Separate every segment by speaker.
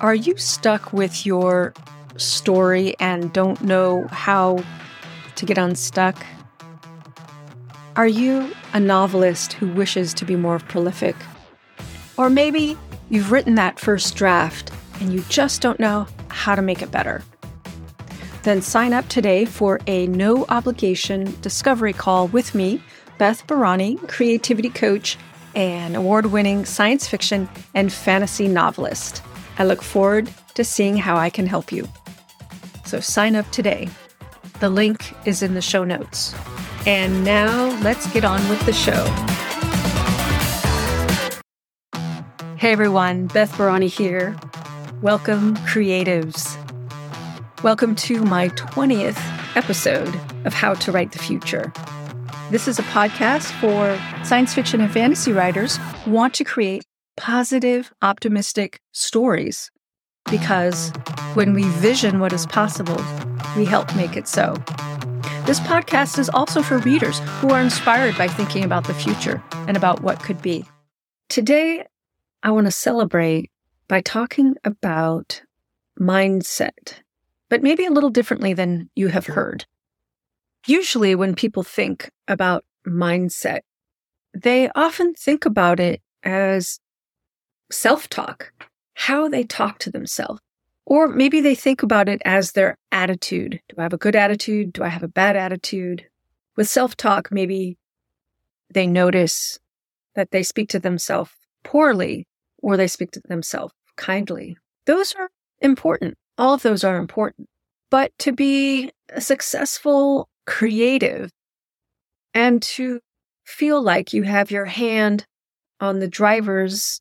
Speaker 1: Are you stuck with your story and don't know how to get unstuck? Are you a novelist who wishes to be more prolific? Or maybe you've written that first draft and you just don't know how to make it better. Then sign up today for a no obligation discovery call with me, Beth Barany, creativity coach and award winning science fiction and fantasy novelist. I look forward to seeing how I can help you. So sign up today. The link is in the show notes. And now let's get on with the show. Hey everyone, Beth Barany here. Welcome, creatives. Welcome to my 20th episode of How to Write the Future. This is a podcast for science fiction and fantasy writers who want to create positive, optimistic stories because when we vision what is possible, we help make it so. This podcast is also for readers who are inspired by thinking about the future and about what could be. Today, I want to celebrate by talking about mindset, but maybe a little differently than you have heard. Usually, when people think about mindset, they often think about it as self talk, how they talk to themselves. Or maybe they think about it as their attitude. Do I have a good attitude? Do I have a bad attitude? With self talk, maybe they notice that they speak to themselves poorly or they speak to themselves kindly. Those are important. All of those are important. But to be a successful creative and to feel like you have your hand on the driver's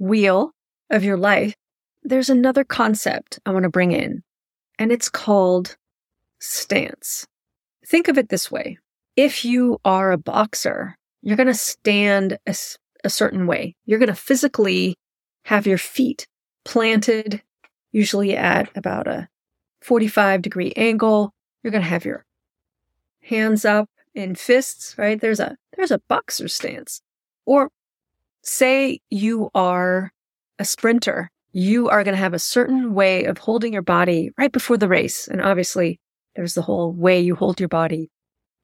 Speaker 1: wheel of your life, there's another concept I want to bring in, and it's called stance. Think of it this way if you are a boxer, you're going to stand a, a certain way. You're going to physically have your feet planted, usually at about a 45 degree angle. You're going to have your hands up in fists, right? There's a there's a boxer stance. Or say you are a sprinter, you are going to have a certain way of holding your body right before the race. And obviously, there's the whole way you hold your body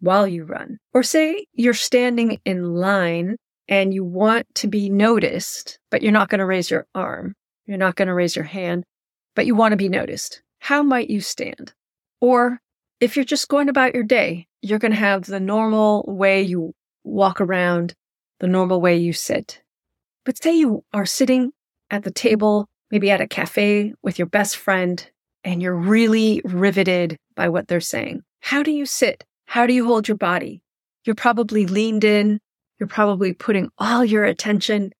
Speaker 1: while you run. Or say you're standing in line and you want to be noticed, but you're not going to raise your arm. You're not going to raise your hand, but you want to be noticed. How might you stand? Or if you're just going about your day, you're going to have the normal way you walk around, the normal way you sit. But say you are sitting at the table, maybe at a cafe with your best friend, and you're really riveted by what they're saying. How do you sit? How do you hold your body? You're probably leaned in. You're probably putting all your attention,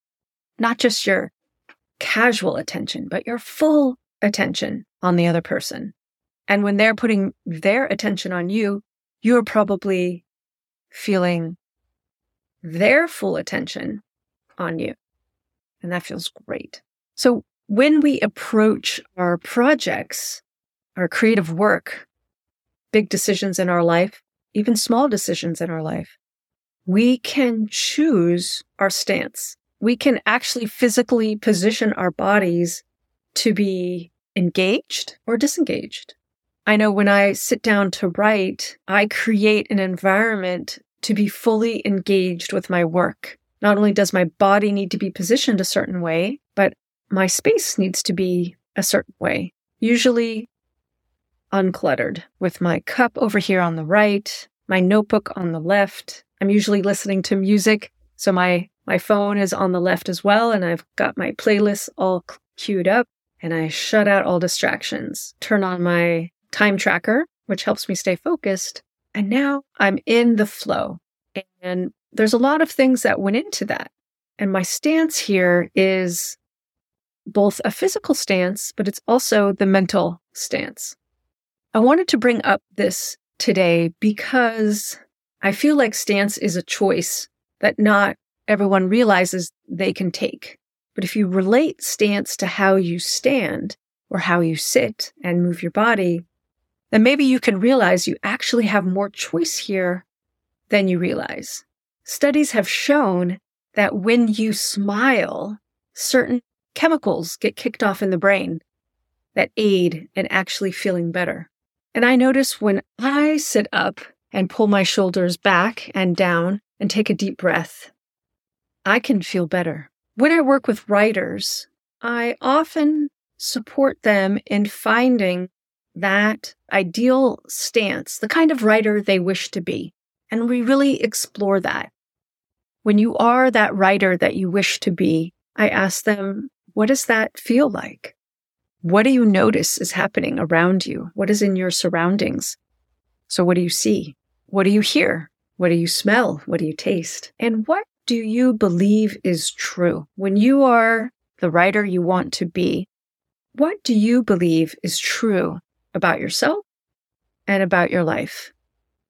Speaker 1: not just your casual attention, but your full attention on the other person. And when they're putting their attention on you, you're probably feeling their full attention on you. And that feels great. So when we approach our projects, our creative work, big decisions in our life, even small decisions in our life, we can choose our stance. We can actually physically position our bodies to be engaged or disengaged. I know when I sit down to write, I create an environment to be fully engaged with my work. Not only does my body need to be positioned a certain way, but my space needs to be a certain way, usually uncluttered, with my cup over here on the right, my notebook on the left. I'm usually listening to music, so my my phone is on the left as well, and I've got my playlists all queued up, and I shut out all distractions. Turn on my time tracker, which helps me stay focused. And now I'm in the flow. And there's a lot of things that went into that. And my stance here is both a physical stance, but it's also the mental stance. I wanted to bring up this today because I feel like stance is a choice that not everyone realizes they can take. But if you relate stance to how you stand or how you sit and move your body, then maybe you can realize you actually have more choice here than you realize. Studies have shown that when you smile, certain chemicals get kicked off in the brain that aid in actually feeling better. And I notice when I sit up and pull my shoulders back and down and take a deep breath, I can feel better. When I work with writers, I often support them in finding that ideal stance, the kind of writer they wish to be. And we really explore that. When you are that writer that you wish to be, I ask them, what does that feel like? What do you notice is happening around you? What is in your surroundings? So what do you see? What do you hear? What do you smell? What do you taste? And what do you believe is true? When you are the writer you want to be, what do you believe is true about yourself and about your life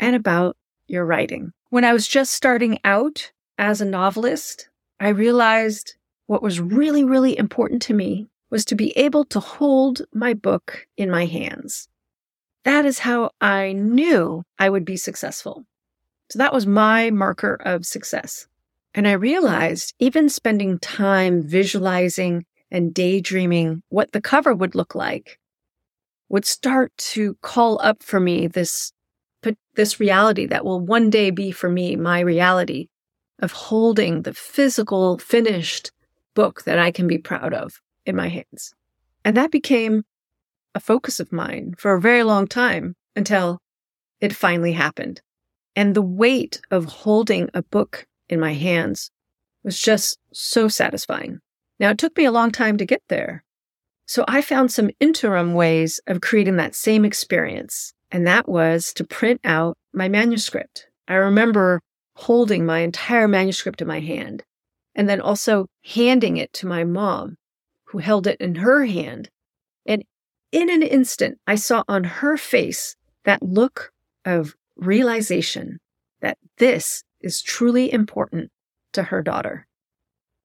Speaker 1: and about your writing? When I was just starting out as a novelist, I realized what was really, really important to me was to be able to hold my book in my hands. That is how I knew I would be successful. So that was my marker of success. And I realized even spending time visualizing and daydreaming what the cover would look like would start to call up for me this, this reality that will one day be for me my reality of holding the physical finished book that I can be proud of in my hands. And that became a focus of mine for a very long time until it finally happened. And the weight of holding a book in my hands was just so satisfying. Now, it took me a long time to get there. So I found some interim ways of creating that same experience. And that was to print out my manuscript. I remember holding my entire manuscript in my hand and then also handing it to my mom who held it in her hand. And in an instant, I saw on her face that look of realization that this is truly important to her daughter.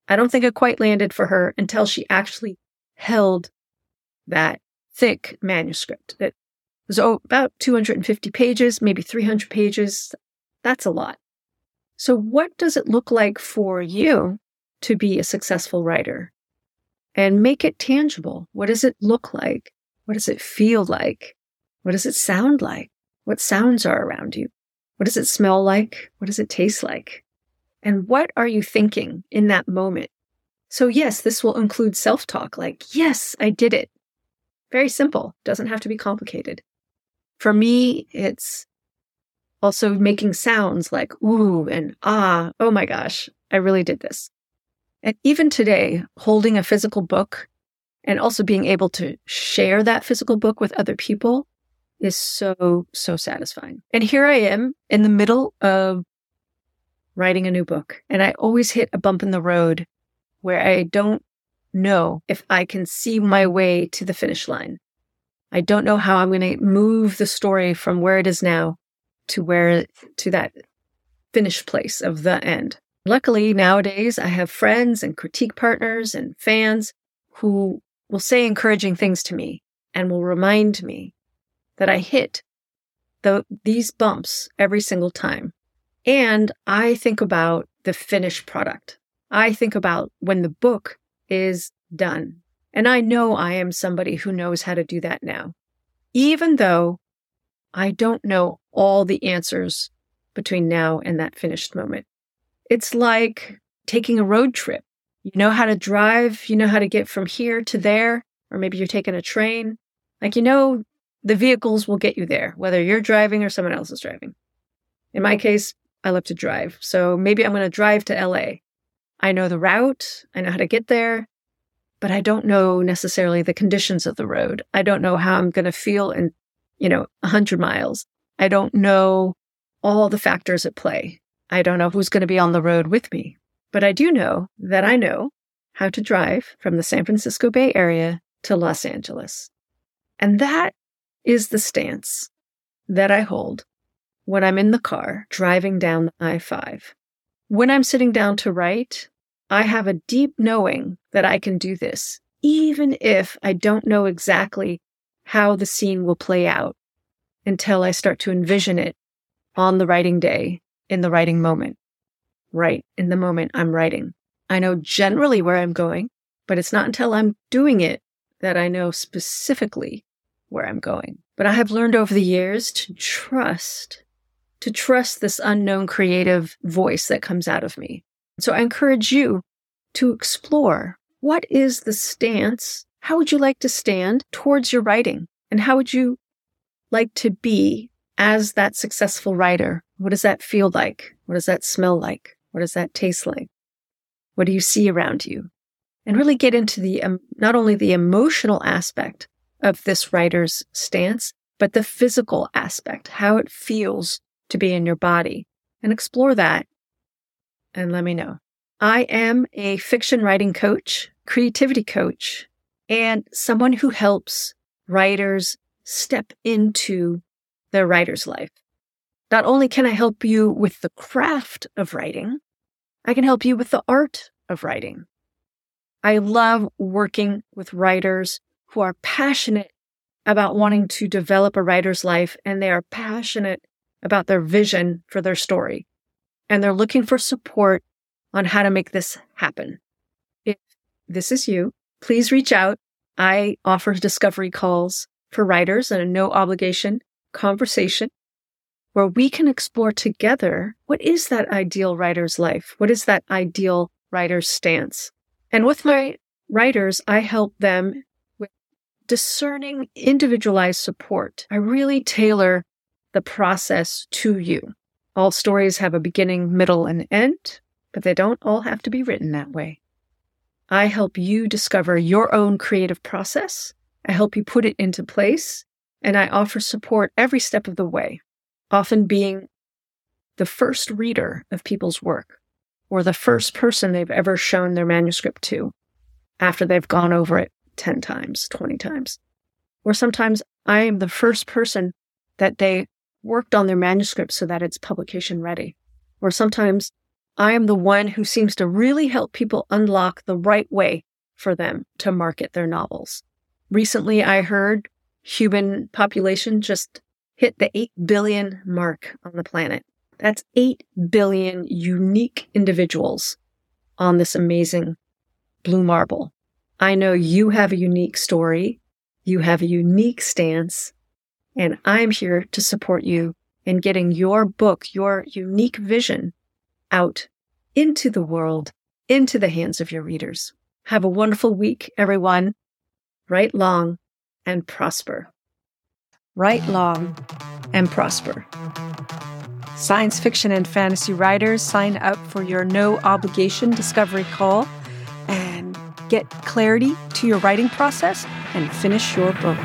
Speaker 1: I don't think it quite landed for her until she actually held that thick manuscript. It was oh, about 250 pages, maybe 300 pages. That's a lot. So, what does it look like for you to be a successful writer? and make it tangible. What does it look like? What does it feel like? What does it sound like? What sounds are around you? What does it smell like? What does it taste like? And what are you thinking in that moment? So, yes, this will include self talk like, yes, I did it. Very simple, doesn't have to be complicated. For me, it's also making sounds like ooh and ah. Oh my gosh, I really did this. And even today, holding a physical book and also being able to share that physical book with other people is so, so satisfying. And here I am in the middle of writing a new book. And I always hit a bump in the road where I don't know if I can see my way to the finish line. I don't know how I'm going to move the story from where it is now to where, to that finished place of the end. Luckily, nowadays, I have friends and critique partners and fans who will say encouraging things to me and will remind me that I hit the, these bumps every single time. And I think about the finished product. I think about when the book is done. And I know I am somebody who knows how to do that now, even though I don't know all the answers between now and that finished moment. It's like taking a road trip. You know how to drive, you know how to get from here to there, or maybe you're taking a train. Like, you know, the vehicles will get you there, whether you're driving or someone else is driving. In my case, I love to drive. So maybe I'm going to drive to LA. I know the route, I know how to get there, but I don't know necessarily the conditions of the road. I don't know how I'm going to feel in, you know, 100 miles. I don't know all the factors at play. I don't know who's going to be on the road with me, but I do know that I know how to drive from the San Francisco Bay Area to Los Angeles. And that is the stance that I hold when I'm in the car driving down I 5. When I'm sitting down to write, I have a deep knowing that I can do this, even if I don't know exactly how the scene will play out until I start to envision it on the writing day in the writing moment, right in the moment I'm writing. I know generally where I'm going. But it's not until I'm doing it that I know specifically where I'm going. But I have learned over the years to trust, to trust this unknown creative voice that comes out of me. So I encourage you to explore what is the stance? How would you like to stand towards your writing? And how would you like to be as that successful writer? What does that feel like? What does that smell like? What does that taste like? What do you see around you? And really get into the, um, not only the emotional aspect of this writer's stance, but the physical aspect, how it feels to be in your body and explore that and let me know. I am a fiction writing coach, creativity coach, and someone who helps writers step into their writer's life. Not only can I help you with the craft of writing, I can help you with the art of writing. I love working with writers who are passionate about wanting to develop a writer's life and they are passionate about their vision for their story. And they're looking for support on how to make this happen. If this is you, please reach out. I offer discovery calls for writers and a no obligation conversation where we can explore together what is that ideal writer's life? What is that ideal writer's stance? And with my writers, I help them with discerning individualized support. I really tailor the process to you. All stories have a beginning, middle, and end but they don't all have to be written that way. I help you discover your own creative process. I help you put it into place, and I offer support every step of the way, often being the first reader of people's work or the first person they've ever shown their manuscript to after they've gone over it 10 times, 20 times. Or sometimes I am the first person that they worked on their manuscript so that it's publication ready. Or sometimes I am the one who seems to really help people unlock the right way for them to market their novels. Recently, I heard human population just hit the 8 billion mark on the planet. That's 8 billion unique individuals on this amazing blue marble. I know you have a unique story. You have a unique stance and I'm here to support you in getting your book, your unique vision out into the world, into the hands of your readers. Have a wonderful week, everyone. Write long and prosper. Write long and prosper. Science fiction and fantasy writers, sign up for your no obligation discovery call and get clarity to your writing process and finish your book.